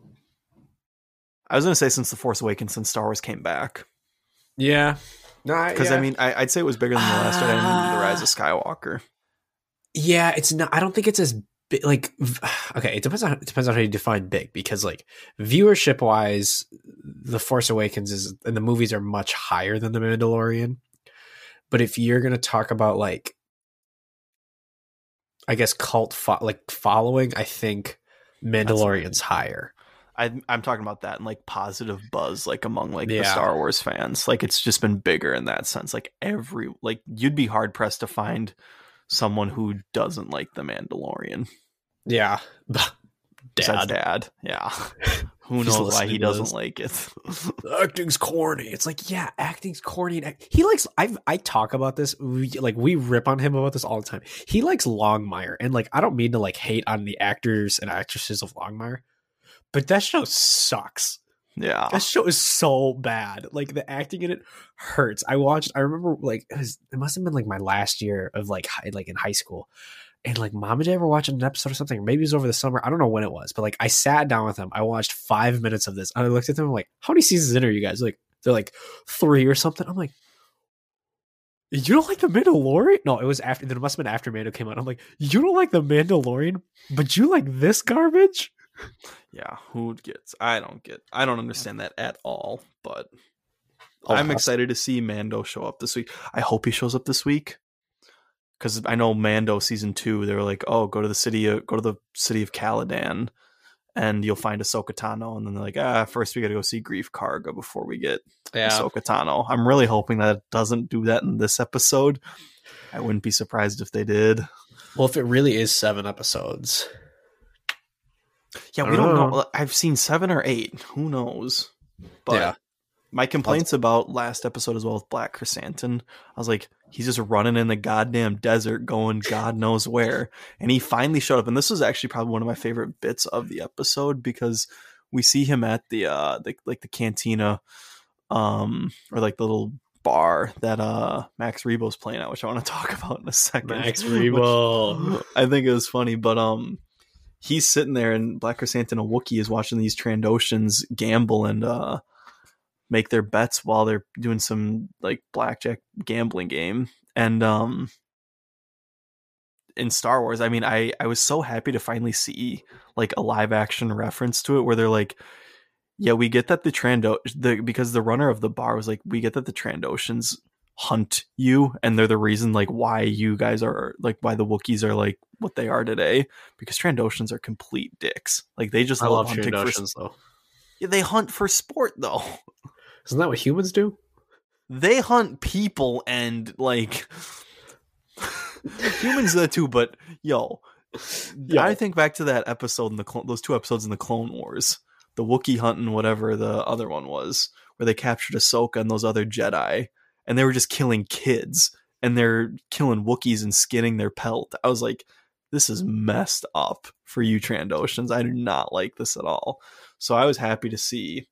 I was gonna say since The Force Awakens, since Star Wars came back. Yeah, no, because yeah. I mean, I, would say it was bigger than the last one, uh, The Rise of Skywalker. Yeah, it's not. I don't think it's as big. Like, <sighs> okay, it depends on it depends on how you define big. Because like viewership wise, The Force Awakens is and the movies are much higher than The Mandalorian. But if you're gonna talk about like, I guess cult fo- like following, I think Mandalorian's higher. I, am talking about that and like positive buzz, like among like yeah. the Star Wars fans. Like it's just been bigger in that sense. Like every like you'd be hard pressed to find someone who doesn't like the Mandalorian. Yeah, <laughs> dad, dad. Yeah, <laughs> who knows why he doesn't like it? acting's corny. It's like yeah, acting's corny. He likes. I I talk about this. We, like we rip on him about this all the time. He likes Longmire, and like I don't mean to like hate on the actors and actresses of Longmire but that show sucks. Yeah, that show is so bad. Like the acting in it hurts. I watched. I remember like it, was, it must have been like my last year of like high, like in high school, and like mom and dad were watching an episode or something. Or maybe it was over the summer. I don't know when it was, but like I sat down with them. I watched five minutes of this. And I looked at them. I'm like, how many seasons in are you guys? Like they're like three or something. I'm like, you don't like the Mandalorian? No, it was after. There must have been after Mando came out. I'm like, you don't like the Mandalorian, but you like this garbage yeah, who gets? I don't get. I don't understand that at all. But oh, I'm excited to see Mando show up this week. I hope he shows up this week because I know Mando season two. They were like, "Oh, go to the city, of, go to the city of Calodan, and you'll find Ahsoka Tano." And then they're like, "Ah, first we got to go see Greef Karga before we get yeah. Ahsoka Tano." I'm really hoping that it doesn't do that in this episode. I wouldn't be surprised if they did. Well, if it really is seven episodes, yeah, we don't know. know. I've seen seven or eight. Who knows? But yeah. my complaints about last episode as well with Black Krrsantan, I was like, he's just running in the goddamn desert, going God knows where, and he finally showed up. And this was actually probably one of my favorite bits of the episode because we see him at the uh, the like the cantina, um, or like the little bar that uh Max Rebo's playing at, which I want to <laughs> talk about in a second. Max <laughs> Rebo, I think it was funny, but um he's sitting there and Black Krrsantan and Wookiee is watching these Trandoshans gamble and uh, make their bets while they're doing some like blackjack gambling game. And um, in Star Wars, I mean, I I was so happy to finally see like a live action reference to it where they're like, yeah, we get that the Trando the because the runner of the bar was like, we get that the Trandoshans hunt you and they're the reason like why you guys are like why the Wookiees are like what they are today because Trandoshans are complete dicks. Like they just I love, love hunting Trandoshans for, though. Yeah, they hunt for sport though. Isn't that what humans do? They hunt people and like <laughs> humans that too, but yo, yo, I think back to that episode in the those two episodes in the Clone Wars, the Wookiee hunting, whatever the other one was, where they captured Ahsoka and those other Jedi, and they were just killing kids and they're killing Wookiees and skinning their pelt. I was like, this is messed up for you Trandoshans. I do not like this at all. So I was happy to see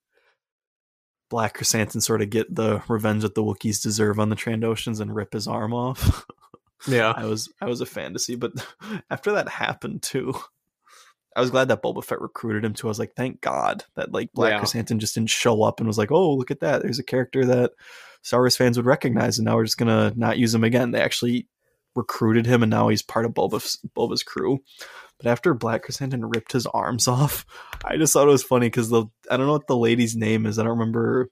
Black Krrsantan sort of get the revenge that the Wookiees deserve on the Trandoshans and rip his arm off. <laughs> yeah. I was I was a fan to see, but <laughs> after that happened too, I was glad that Boba Fett recruited him too. I was like, thank God that like Black yeah. Krrsantan just didn't show up and was like, oh, look at that. There's a character that Star Wars fans would recognize, and now we're just gonna not use him again. They actually recruited him, and now he's part of Bulba's Boba's crew. But after Black Krrsantan ripped his arms <laughs> off, I just thought it was funny because the I don't know what the lady's name is. I don't remember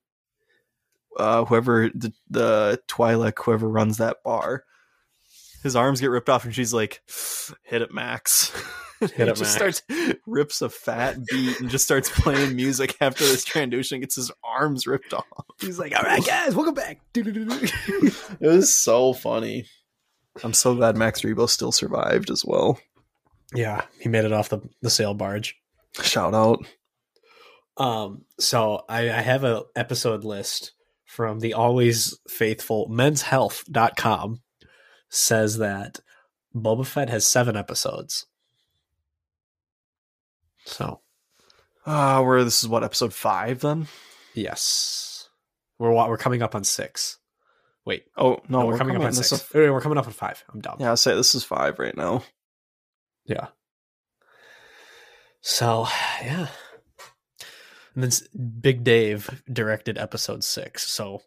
uh, whoever the, the whoever runs that bar. His arms get ripped off, and she's like, "Hit it, Max." <laughs> Hit it, just Max. starts rips a fat beat and just starts playing music <laughs> after this Trandoshan gets his arms ripped off. He's like, "All right, guys, welcome back." <laughs> it was so funny. I'm so glad Max Rebo still survived as well. Yeah, he made it off the the sail barge. Shout out. Um, so I, I have a episode list from the always faithful menshealth.com says that Boba Fett has seven episodes. So, Uh, where this is what episode five then? yes, we're we're coming up on six. Wait, Oh no, no, we're, coming, up on this six. is- Wait, we're coming up on five. I'm dumb. yeah, I say this is five right now. Yeah. So, yeah. And then Big Dave directed episode six. So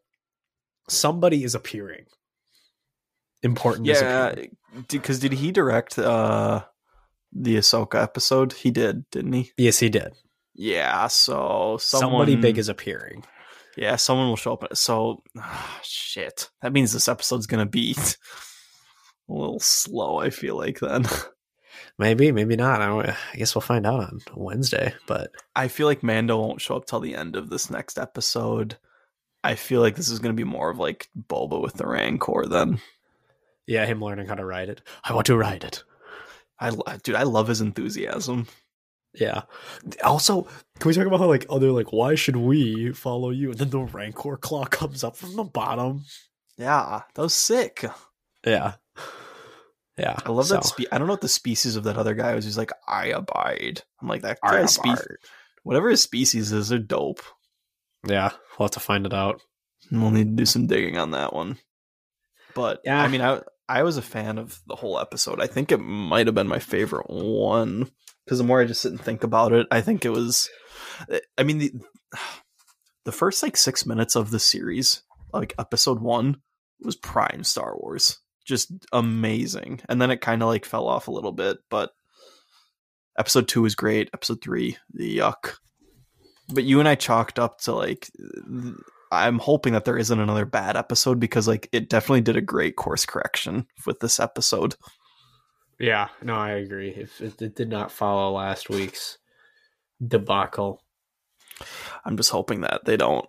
somebody is appearing. Important Yeah, because did he direct uh the Ahsoka episode? He did, didn't he? Yes, he did. Yeah. So someone, Somebody big is appearing. yeah, someone will show up. So shit, that means this episode's gonna be <laughs> a little slow. I feel like then. Maybe, maybe not. I, don't- I guess we'll find out on Wednesday. But I feel like Mando won't show up till the end of this next episode. I feel like this is going to be more of like Boba with the Rancor then. Yeah, him learning how to ride it. I want to ride it. I dude, I love his enthusiasm. Yeah. Also, can we talk about how like other like why should we follow you? And then the Rancor claw comes up from the bottom. Yeah, that was sick. Yeah. Yeah. I love that. so- Spe- I don't know what the species of that other guy was. He's like, I abide. I'm like that. I that spe- whatever his species is, they're dope. Yeah, we'll have to find it out. We'll need to do some digging on that one. But Yeah. I mean, I I was a fan of the whole episode. I think it might have been my favorite one because the more I just sit and think about it, I think it was. I mean the the first like six minutes of the series, like episode one, was prime Star Wars, just amazing, and then it kind of like fell off a little bit, but. Episode two was great. Episode three, the yuck. But you and I chalked up to like I'm hoping that there isn't another bad episode because like it definitely did a great course correction with this episode. Yeah, no, I agree. If it, it did not follow last week's debacle, I'm just hoping that they don't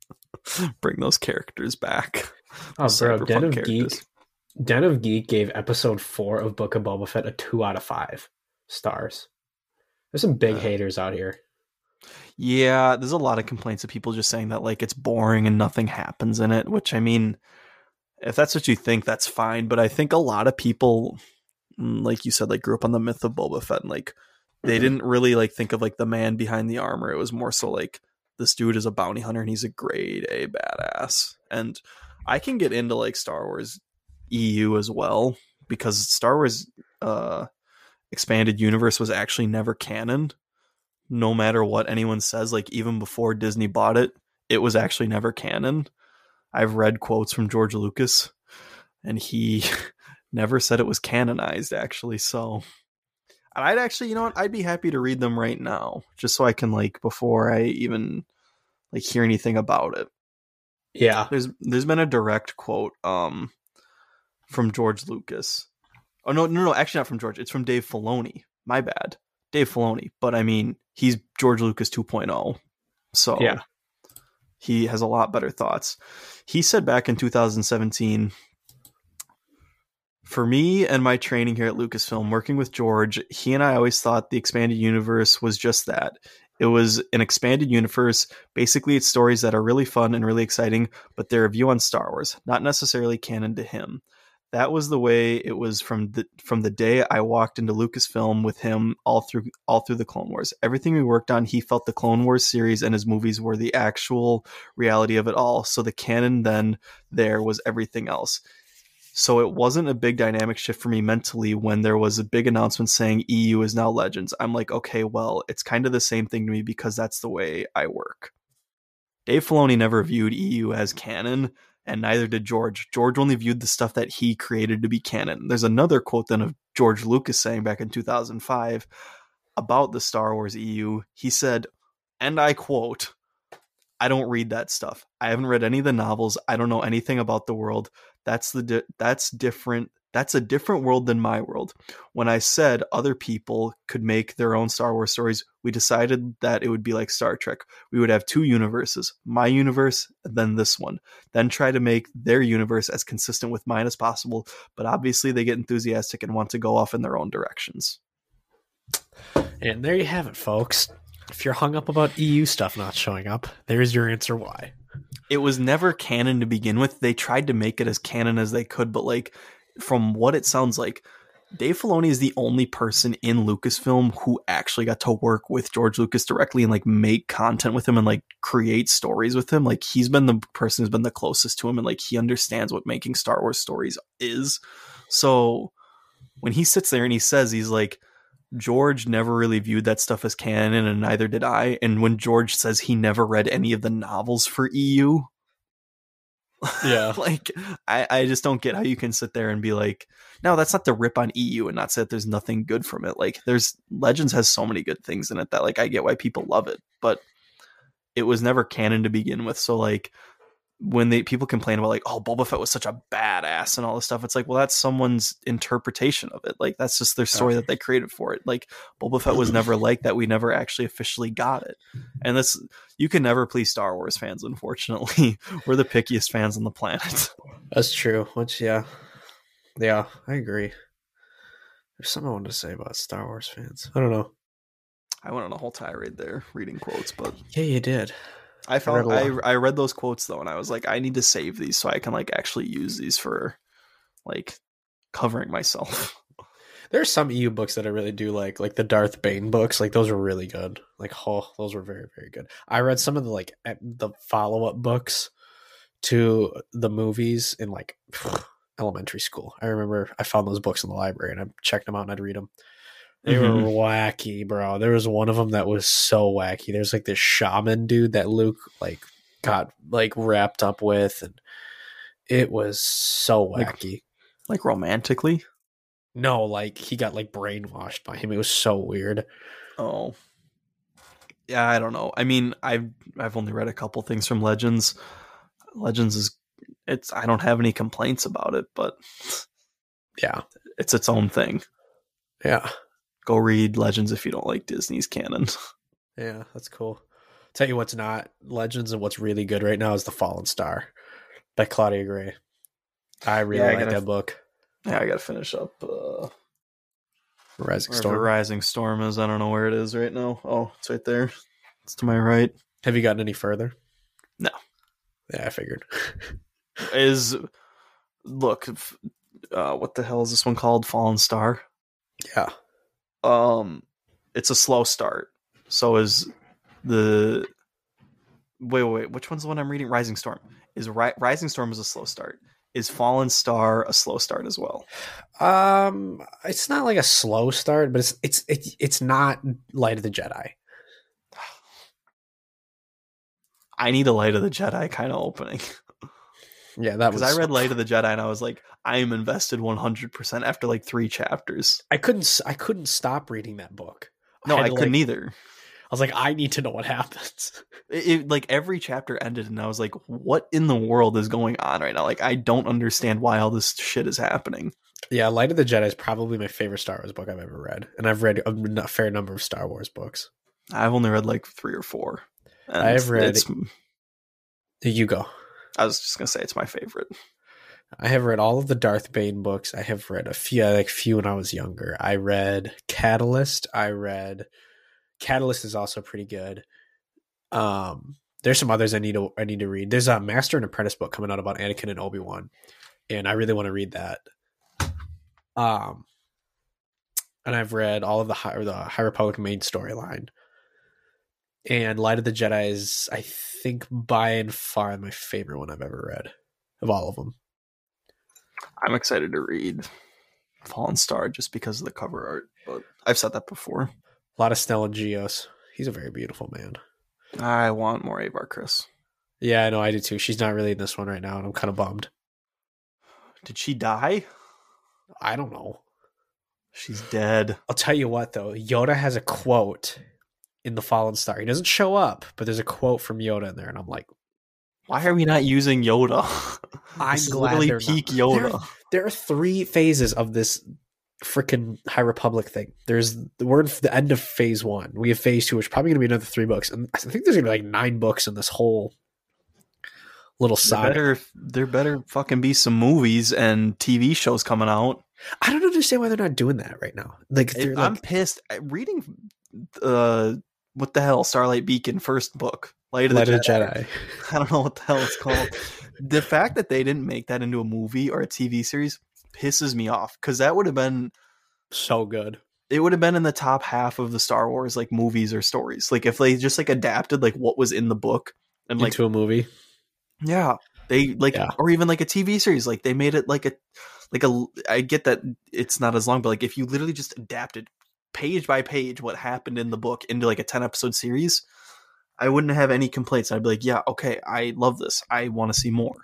<laughs> bring those characters back. oh, bro, Den of characters. Geek, Den of Geek gave episode four of Book of Boba Fett a two out of five stars. There's some big Uh, haters out here. Yeah, there's a lot of complaints of people just saying that like it's boring and nothing happens in it, which I mean, if that's what you think, that's fine. But I think a lot of people, mm, like you said, like grew up on the myth of Boba Fett and like they Mhm. didn't really like think of like the man behind the armor. It was more so like this dude is a bounty hunter and he's a grade A badass. And I can get into like Star Wars EU as well because Star Wars uh expanded universe was actually never canon. No matter what anyone says, like even before Disney bought it, it was actually never canon. I've read quotes from George Lucas and he <laughs> never said it was canonized actually, so and I'd actually, you know what? I'd be happy to read them right now, just so I can like before I even like hear anything about it. Yeah, There's there's been a direct quote um from George Lucas. Oh no, no, no, actually not from George. It's from Dave Filoni. My bad. Dave Filoni, but I mean, he's George Lucas 2.0. So Yeah. he has a lot better thoughts. He said back in 2017 for me and my training here at Lucasfilm, working with George, he and I always thought the expanded universe was just that. It was an expanded universe. Basically, it's stories that are really fun and really exciting, but they're a view on Star Wars, not necessarily canon to him. That was the way it was from the from the day I walked into Lucasfilm with him all through all through the Clone Wars. Everything we worked on, he felt the Clone Wars series and his movies were the actual reality of it all. So the canon then there was everything else. So it wasn't a big dynamic shift for me mentally when there was a big announcement saying EU is now Legends. I'm like, okay, well, it's kind of the same thing to me because that's the way I work. Dave Filoni never viewed EU as canon, and neither did George. George only viewed the stuff that he created to be canon. There's another quote then of George Lucas saying back in 2005 about the Star Wars EU. He said, and I quote, I don't read that stuff. I haven't read any of the novels. I don't know anything about the world. That's the di- that's different. That's a different world than my world. When I said other people could make their own Star Wars stories, we decided that it would be like Star Trek. We would have two universes, my universe, and then this one. Then try to make their universe as consistent with mine as possible. But obviously, they get enthusiastic and want to go off in their own directions. and there you have it, folks. If you're hung up about EU stuff not showing up, there's your answer why. it was never canon to begin with. They tried to make it as canon as they could, but like from what it sounds like, Dave Filoni is the only person in Lucasfilm who actually got to work with George Lucas directly and like make content with him and like create stories with him. Like he's been the person who's been the closest to him and like he understands what making Star Wars stories is. So when he sits there and he says he's like George never really viewed that stuff as canon and neither did I. And when George says he never read any of the novels for EU, Yeah. <laughs> like I, I just don't get how you can sit there and be like no that's not the rip on eu and not say that there's nothing good from it like there's legends has so many good things in it that like i get why people love it but it was never canon to begin with so like when they people complain about like oh Boba Fett was such a badass and all this stuff it's like well that's someone's interpretation of it like that's just their story that they created for it like Boba Fett was never like that we never actually officially got it and this you can never please Star Wars fans unfortunately <laughs> we're the pickiest fans on the planet That's true. Which, yeah. Yeah, I agree. There's something I wanted to say about Star Wars fans. I don't know. I went on a whole tirade there reading quotes but Yeah, you did. I found read a I. I read those quotes though and I was like I need to save these so I can like actually use these for like covering myself <laughs> There's some EU books that I really do like, like the Darth Bane books. Like those were really good. Like oh, those were very very good. I read some of the like the follow up books to the movies in like <sighs> elementary school. I remember I found those books in the library and I checked them out and I'd read them. They Mhm. were wacky, bro. There was one of them that was so wacky. There's like this shaman dude that Luke like got like wrapped up with, and it was so Like- wacky. like romantically no, like he got like brainwashed by him. It was so weird. Oh. Yeah, I don't know. I mean, I've I've only read a couple things from Legends. Legends is it's I don't have any complaints about it, but Yeah, it's its own thing. yeah, Go read Legends if you don't like Disney's canon. <laughs> yeah. That's cool. Tell you what's not Legends and what's really good right now is The Fallen Star by Claudia Gray. I really Yeah, I like that book. yeah, I gotta finish up uh Rising Storm. Rising Storm is. I don't know where it is right now. Oh, it's right there. It's to my right. Have you gotten any further? No. Yeah, I figured. <laughs> Is look, uh, what the hell is this one called? Fallen Star. yeah. Um it's a slow start. So is the wait wait wait which one's the one i'm reading? Rising storm. Is Ri- rising storm is a slow start. Is fallen star a slow start as well? Um, it's not like a slow start, but it's it's it's it's not Light of the Jedi. <sighs> i need a light of the jedi kind of opening <laughs> Yeah, that was. i read light <laughs> of the jedi and i was like i am invested 100% after like three chapters I couldn't. I couldn't stop reading that book. no had i couldn't like- either I was like, I need to know what happens. it, it- like every chapter ended and i was like what in the world is going on right now like i don't understand why all this shit is happening Yeah, Light of the Jedi is probably my favorite Star Wars book I've ever read, and I've read a fair number of Star Wars books. I've only read like three or four. I've read- It's, You go. I was just gonna say it's my favorite. I have read all of the Darth Bane books. I have read a few, like few when I was younger. I read Catalyst. I read Catalyst is also pretty good. Um, there's some others I need to I need to read. There's a Master and Apprentice book coming out about Anakin and Obi Wan, and I really want to read that. Um, and I've read all of the High, the High Republic main storyline. And Light of the Jedi is, I think, by and far my favorite one I've ever read of all of them. I'm excited to read Fallen Star just because of the cover art. But I've said that before. A lot of Stellan Gios. He's a very beautiful man. I want more Avar Kriss. Yeah, I know I do too. She's not really in this one right now, and I'm kind of bummed. Did she die? I don't know. She's dead. I'll tell you what though, Yoda has a quote in the Fallen Star. He doesn't show up, but there's a quote from Yoda in there, and I'm like, Why are we not using Yoda? <laughs> I'm glad literally they're not. peak Yoda. there are three phases of this freaking High Republic thing. There's we're at the end of phase one. We have phase two, which is probably gonna be another three books, and I think there's gonna be like nine books in this whole little There saga. better, there better fucking be some movies and TV shows coming out. I don't understand why they're not doing that right now. Like It- I'm pissed. Reading, uh, what the hell? Starlight Beacon first book, Light of Light the of the Jedi. Jedi. <laughs> I don't know what the hell it's called. the fact that they didn't make that into a movie or a TV series pisses me off because that would have been So good. it would have been in the top half of the Star Wars like movies or stories. Like if they just like adapted like what was in the book and like Into a movie. yeah, they like Yeah. or even like a TV series. Like they made it like a like a. I get that it's not as long, but like if you literally just adapted page by page what happened in the book into like a ten episode series, I wouldn't have any complaints. I'd be like, yeah, okay, I love this. I want to see more.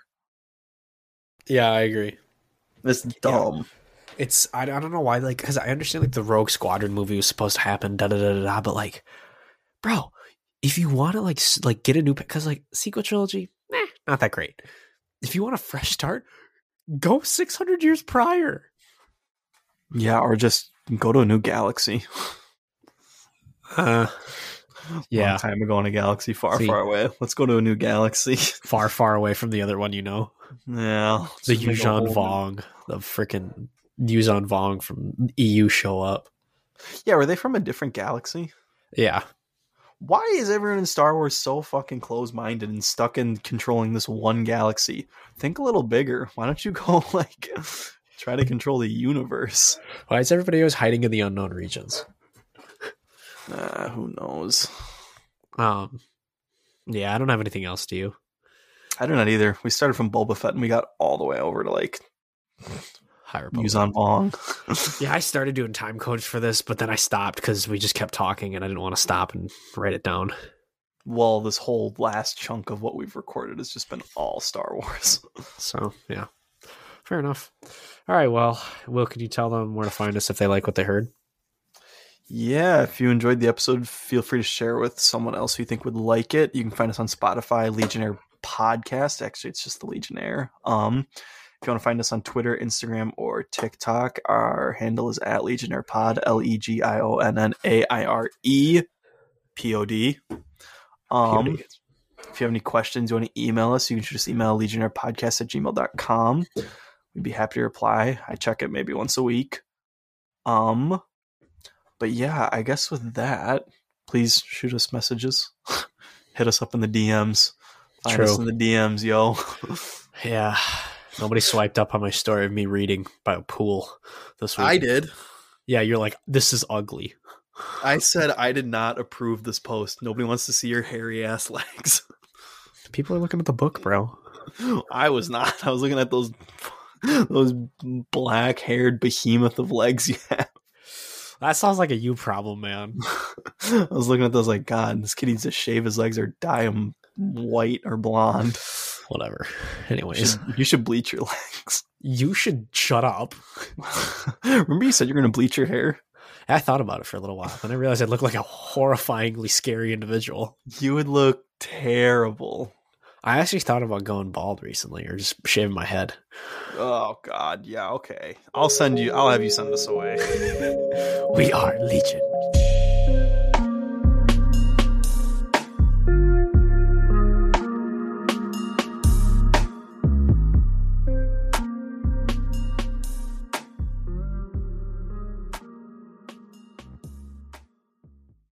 Yeah, I agree. It's dumb. It's I, I don't know why like because I understand like the Rogue Squadron movie was supposed to happen da da da da da but like bro if you want to like like get a new because like sequel trilogy eh, not that great if you want a fresh start go 600 years prior Yeah, or just go to a new galaxy. <laughs> uh, yeah Long time ago in a galaxy far, See. far away. Let's go to a new galaxy. <laughs> far far away from the other one you know yeah, the Yuuzhan Vong the freaking Yuuzhan Vong from EU show up Yeah, were they from a different galaxy? yeah Why is everyone in Star Wars so fucking close minded and stuck in controlling this one galaxy? Think a little bigger. Why don't you go <laughs> like try to control the universe? why is everybody always hiding in the unknown regions Uh, who knows? um yeah I don't have anything else do you I do not either. We started from Boba Fett and we got all the way over to like higher Republic. Yuuzhan Vong. Yeah, I started doing time codes for this, but then I stopped because we just kept talking and I didn't want to stop and write it down. well, this whole last chunk of what we've recorded has just been all Star Wars. So, yeah. Fair enough. All right, well, Will, can you tell them where to find us if they like what they heard? Yeah, if you enjoyed the episode, feel free to share with someone else who you think would like it. You can find us on Spotify, Legionnaire Podcast. Actually, it's just the Legionnaire. Um, if you want to find us on Twitter, Instagram, or TikTok, our handle is at Legionnaire Pod, L E G I O N N A I R E P O D. Um, if you have any questions, you want to email us, you can just email legionnairepodcast at gmail.com. We'd be happy to reply. I check it maybe once a week. Um, but yeah, I guess with that, please shoot us messages. <laughs> Hit us up in the DMs. Find us in the DMs, yo. <laughs> Yeah. Nobody swiped up on my story of me reading about a pool this week. I did. Yeah, you're like, this is ugly. I said I did not approve this post. Nobody wants to see your hairy ass <laughs> legs. People are looking at the book, bro. I was not. I was looking at those <laughs> those black haired behemoth of legs you have. That sounds like a you problem, man. <laughs> I was looking at those like, God, this kid needs to shave his legs or dye them white or blonde. <sighs> Whatever. Anyways, you should bleach your legs. you should shut up. <laughs> Remember you said you're going to bleach your hair? I thought about it for a little while, then I realized I'd look like a horrifyingly scary individual. You would look terrible. I actually thought about going bald recently or just shaving my head. Oh God, yeah, okay. I'll send you. I'll have you send this away. <laughs> We are Legion.